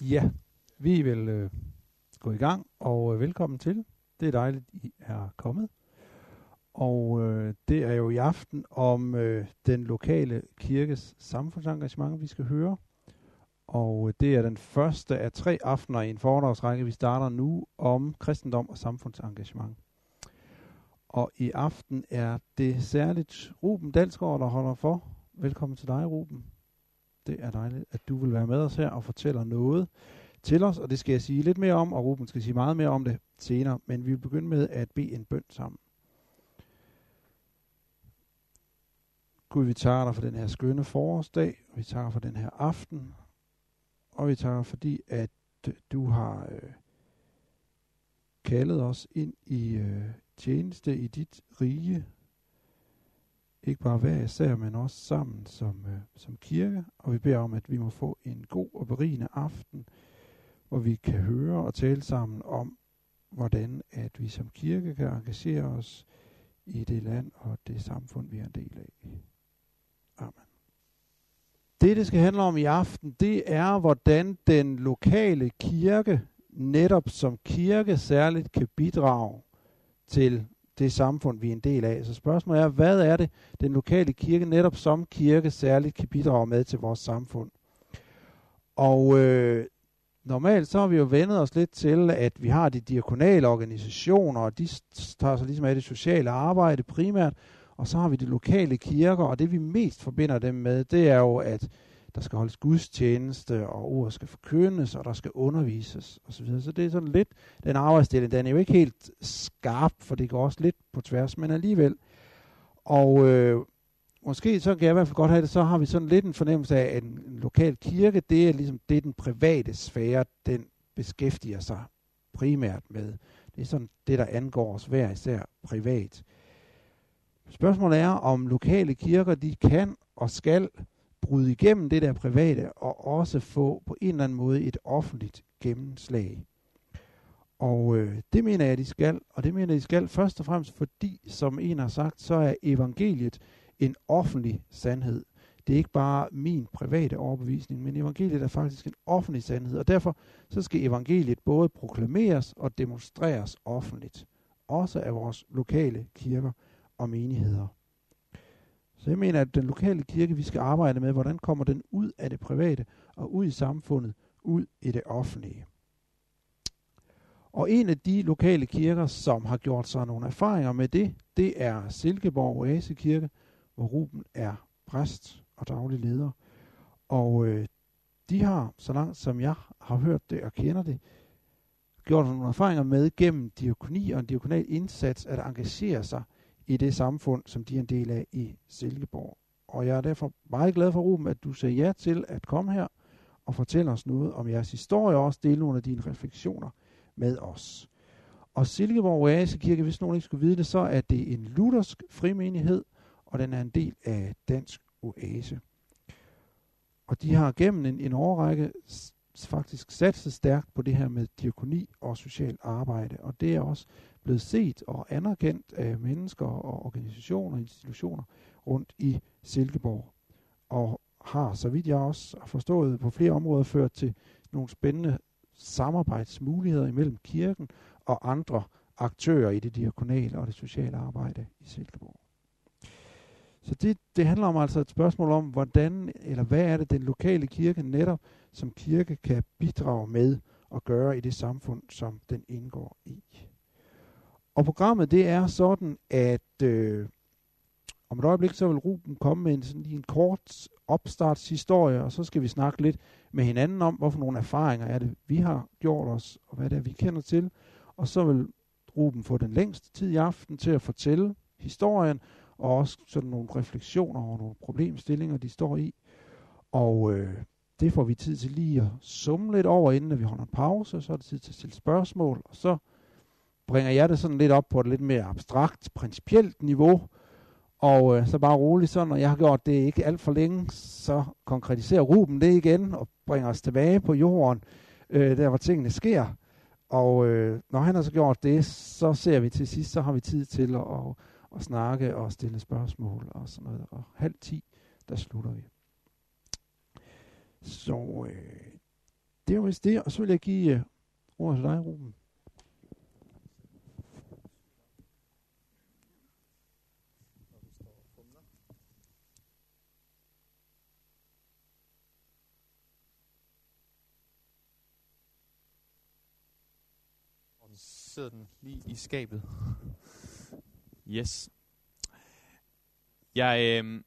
Ja, vi vil øh, gå i gang, og øh, velkommen til. Det er dejligt, I er kommet. Og øh, det er jo i aften om øh, den lokale kirkes samfundsengagement, vi skal høre. Og øh, det er den første af tre aftener i en foredragsrække, vi starter nu om kristendom og samfundsengagement. Og i aften er det særligt Ruben Dalsgaard, der holder for. Velkommen til dig, Ruben. Det er dejligt, at du vil være med os her og fortæller noget til os, og det skal jeg sige lidt mere om, og Ruben skal sige meget mere om det senere, men vi vil begynde med at bede en bøn sammen. Gud, vi tager dig for den her skønne forårsdag, vi tager for den her aften, og vi tager fordi, at du har øh, kaldet os ind i øh, tjeneste i dit rige, ikke bare hver især, men også sammen som, øh, som kirke. Og vi beder om, at vi må få en god og berigende aften, hvor vi kan høre og tale sammen om, hvordan at vi som kirke kan engagere os i det land og det samfund, vi er en del af. Amen. Det, det skal handle om i aften, det er, hvordan den lokale kirke, netop som kirke særligt, kan bidrage til det samfund, vi er en del af. Så spørgsmålet er, hvad er det, den lokale kirke netop som kirke særligt kan bidrage med til vores samfund? Og øh, normalt så har vi jo vendet os lidt til, at vi har de diakonale organisationer, og de tager sig ligesom af det sociale arbejde primært, og så har vi de lokale kirker, og det vi mest forbinder dem med, det er jo, at der skal holdes gudstjeneste, og ord skal forkyndes, og der skal undervises osv. Så det er sådan lidt, den arbejdsdeling, den er jo ikke helt skarp, for det går også lidt på tværs, men alligevel. Og øh, måske så kan jeg i hvert fald godt have det, så har vi sådan lidt en fornemmelse af, at en, en lokal kirke, det er ligesom det, den private sfære, den beskæftiger sig primært med. Det er sådan det, der angår os hver især privat. Spørgsmålet er, om lokale kirker, de kan og skal bryde igennem det der private, og også få på en eller anden måde et offentligt gennemslag. Og øh, det mener jeg, de skal, og det mener jeg, de skal først og fremmest, fordi, som en har sagt, så er evangeliet en offentlig sandhed. Det er ikke bare min private overbevisning, men evangeliet er faktisk en offentlig sandhed, og derfor så skal evangeliet både proklameres og demonstreres offentligt, også af vores lokale kirker og menigheder. Så jeg mener, at den lokale kirke, vi skal arbejde med, hvordan kommer den ud af det private og ud i samfundet, ud i det offentlige. Og en af de lokale kirker, som har gjort sig nogle erfaringer med det, det er Silkeborg Oase Kirke, hvor Ruben er præst og daglig leder. Og øh, de har, så langt som jeg har hørt det og kender det, gjort nogle erfaringer med gennem diakoni og en diakonal indsats at engagere sig i det samfund, som de er en del af i Silkeborg. Og jeg er derfor meget glad for, Ruben, at du sagde ja til at komme her og fortælle os noget om jeres historie, og også dele nogle af dine refleksioner med os. Og Silkeborg Oase Kirke, hvis nogen ikke skulle vide det, så er det en luthersk frimenighed, og den er en del af Dansk Oase. Og de har gennem en, en årrække faktisk sat stærkt på det her med diakoni og socialt arbejde, og det er også blevet set og anerkendt af mennesker og organisationer og institutioner rundt i Silkeborg. Og har, så vidt jeg også har forstået, på flere områder ført til nogle spændende samarbejdsmuligheder imellem kirken og andre aktører i det diakonale og det sociale arbejde i Silkeborg. Så det, det handler om altså et spørgsmål om, hvordan eller hvad er det, den lokale kirke netop som kirke kan bidrage med at gøre i det samfund, som den indgår i. Og programmet det er sådan, at øh, om et øjeblik så vil Ruben komme med en, sådan lige en kort opstartshistorie, og så skal vi snakke lidt med hinanden om, hvorfor nogle erfaringer er det, vi har gjort os, og hvad det er, vi kender til. Og så vil Ruben få den længste tid i aften til at fortælle historien, og også sådan nogle refleksioner over nogle problemstillinger, de står i. Og øh, det får vi tid til lige at summe lidt over, inden vi holder en pause, så er det tid til at stille spørgsmål, og så bringer jeg det sådan lidt op på et lidt mere abstrakt, principielt niveau, og øh, så bare roligt, så når jeg har gjort det ikke alt for længe, så konkretiserer Ruben det igen og bringer os tilbage på jorden, øh, der hvor tingene sker. Og øh, når han har så gjort det, så ser vi til sidst, så har vi tid til at, at, og snakke og stille spørgsmål og sådan noget. Og halv ti, der slutter vi. Så øh, det var vist det, og så vil jeg give øh, ordet til dig, Ruben. sidder den lige i skabet. Yes. Jeg, øh,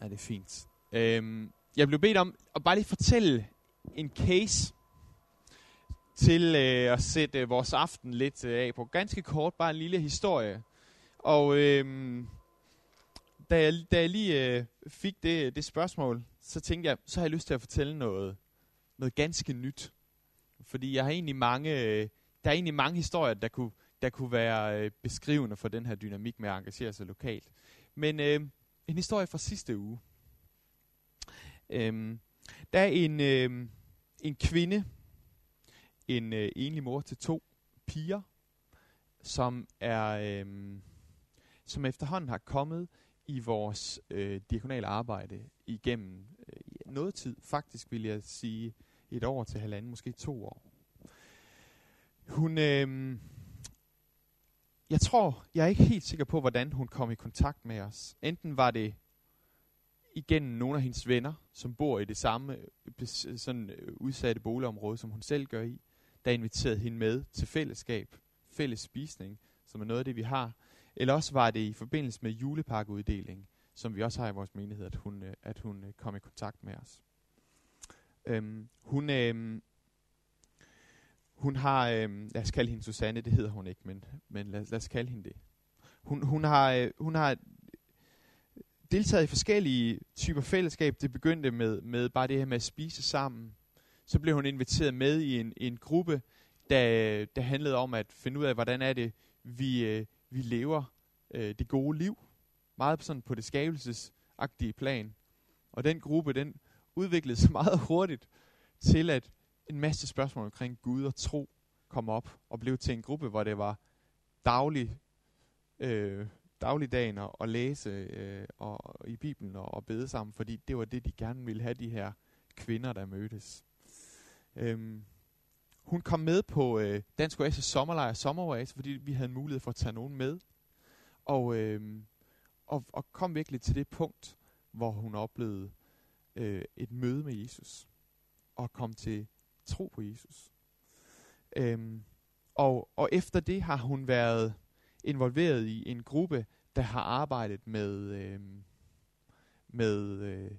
ja, det er fint. Øh, jeg blev bedt om at bare lige fortælle en case til øh, at sætte øh, vores aften lidt øh, af på. Ganske kort, bare en lille historie. Og øh, da, jeg, da jeg lige øh, fik det, det spørgsmål, så tænkte jeg, så har jeg lyst til at fortælle noget, noget ganske nyt. Fordi jeg har egentlig mange, øh, der er egentlig mange historier, der kunne, der kunne være øh, beskrivende for den her dynamik med at engagere sig lokalt. Men øh, en historie fra sidste uge. Øh, der er en, øh, en kvinde, en øh, enlig mor til to piger, som er øh, som efterhånden har kommet i vores øh, diagonale arbejde igennem øh, noget tid. Faktisk vil jeg sige et år til halvanden, måske to år. Hun, øh, jeg tror, jeg er ikke helt sikker på, hvordan hun kom i kontakt med os. Enten var det igennem nogle af hendes venner, som bor i det samme øh, sådan øh, udsatte boligområde, som hun selv gør i, der inviterede hende med til fællesskab, fælles spisning, som er noget af det, vi har. Eller også var det i forbindelse med julepakkeuddeling, som vi også har i vores menighed, at hun, øh, at hun kom i kontakt med os. Øhm, hun, øhm, hun har, øh, lad os kalde hende Susanne, det hedder hun ikke, men, men lad, lad os kalde hende det. Hun, hun, har, øh, hun har deltaget i forskellige typer fællesskab. Det begyndte med, med bare det her med at spise sammen. Så blev hun inviteret med i en, en gruppe, der, der handlede om at finde ud af, hvordan er det, vi, øh, vi lever øh, det gode liv. Meget sådan på det skabelsesagtige plan. Og den gruppe, den udviklede sig meget hurtigt til, at en masse spørgsmål omkring Gud og tro kom op og blev til en gruppe, hvor det var daglig øh, dagligdagen og, læse øh, og, og i Bibelen og, og bede sammen, fordi det var det, de gerne ville have, de her kvinder, der mødtes. Øhm, hun kom med på øh, Dansk Oasis sommerlejr sommeroase, fordi vi havde mulighed for at tage nogen med. Og, øh, og, og kom virkelig til det punkt, hvor hun oplevede øh, et møde med Jesus. Og kom til tro på Jesus. Øhm, og, og efter det har hun været involveret i en gruppe, der har arbejdet med, øhm, med, øh,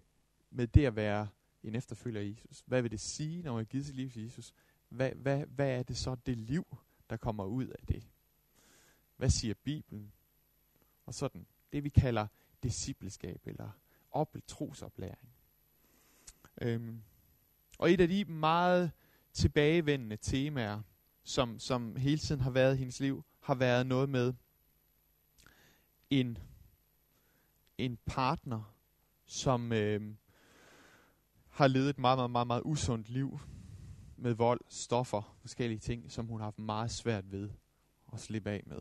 med det at være en efterfølger af Jesus. Hvad vil det sige, når man har givet sit liv til Jesus? Hvad, hvad, hvad er det så, det liv, der kommer ud af det? Hvad siger Bibelen? Og sådan, det vi kalder discipleskab, eller op, trosoplæring. Øhm, og et af de meget tilbagevendende temaer, som, som hele tiden har været i hendes liv, har været noget med en, en partner, som øh, har levet et meget, meget, meget, meget usundt liv med vold, stoffer, forskellige ting, som hun har haft meget svært ved at slippe af med.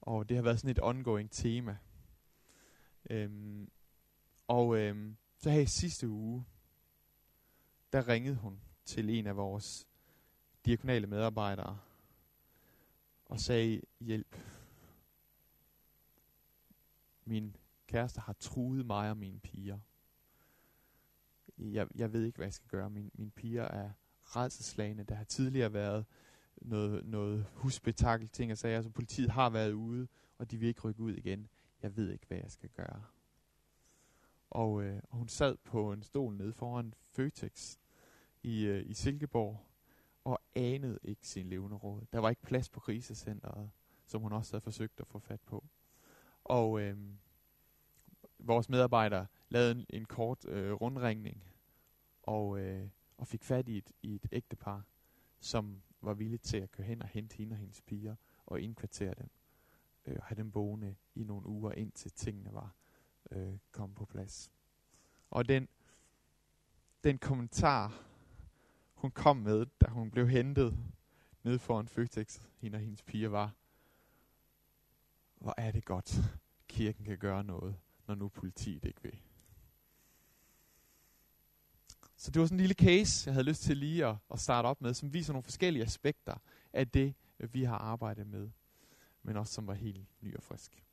Og det har været sådan et ongoing tema. Øhm, og øhm, så her i sidste uge, der ringede hun til en af vores diakonale medarbejdere og sagde hjælp. Min kæreste har truet mig og mine piger. Jeg, jeg ved ikke, hvad jeg skal gøre. Min, mine piger er redselslagende. Der har tidligere været noget, noget husbetakkel ting og sager, altså politiet har været ude, og de vil ikke rykke ud igen. Jeg ved ikke, hvad jeg skal gøre. Og, øh, og hun sad på en stol nede foran Føtex i, øh, i Silkeborg, og anede ikke sin levende råd. Der var ikke plads på krisecenteret, som hun også havde forsøgt at få fat på. Og øh, vores medarbejdere lavede en, en kort øh, rundringning, og, øh, og fik fat i et, i et ægtepar, som var villigt til at køre hen og hente hende og hendes piger, og indkvartere dem, øh, og have dem boende i nogle uger, indtil tingene var øh, kommet på plads. Og den, den kommentar, hun kom med, da hun blev hentet ned foran Føtex, hende og hendes piger, var, hvor er det godt, kirken kan gøre noget, når nu politiet ikke vil. Så det var sådan en lille case, jeg havde lyst til lige at, at starte op med, som viser nogle forskellige aspekter af det, vi har arbejdet med, men også som var helt ny og frisk.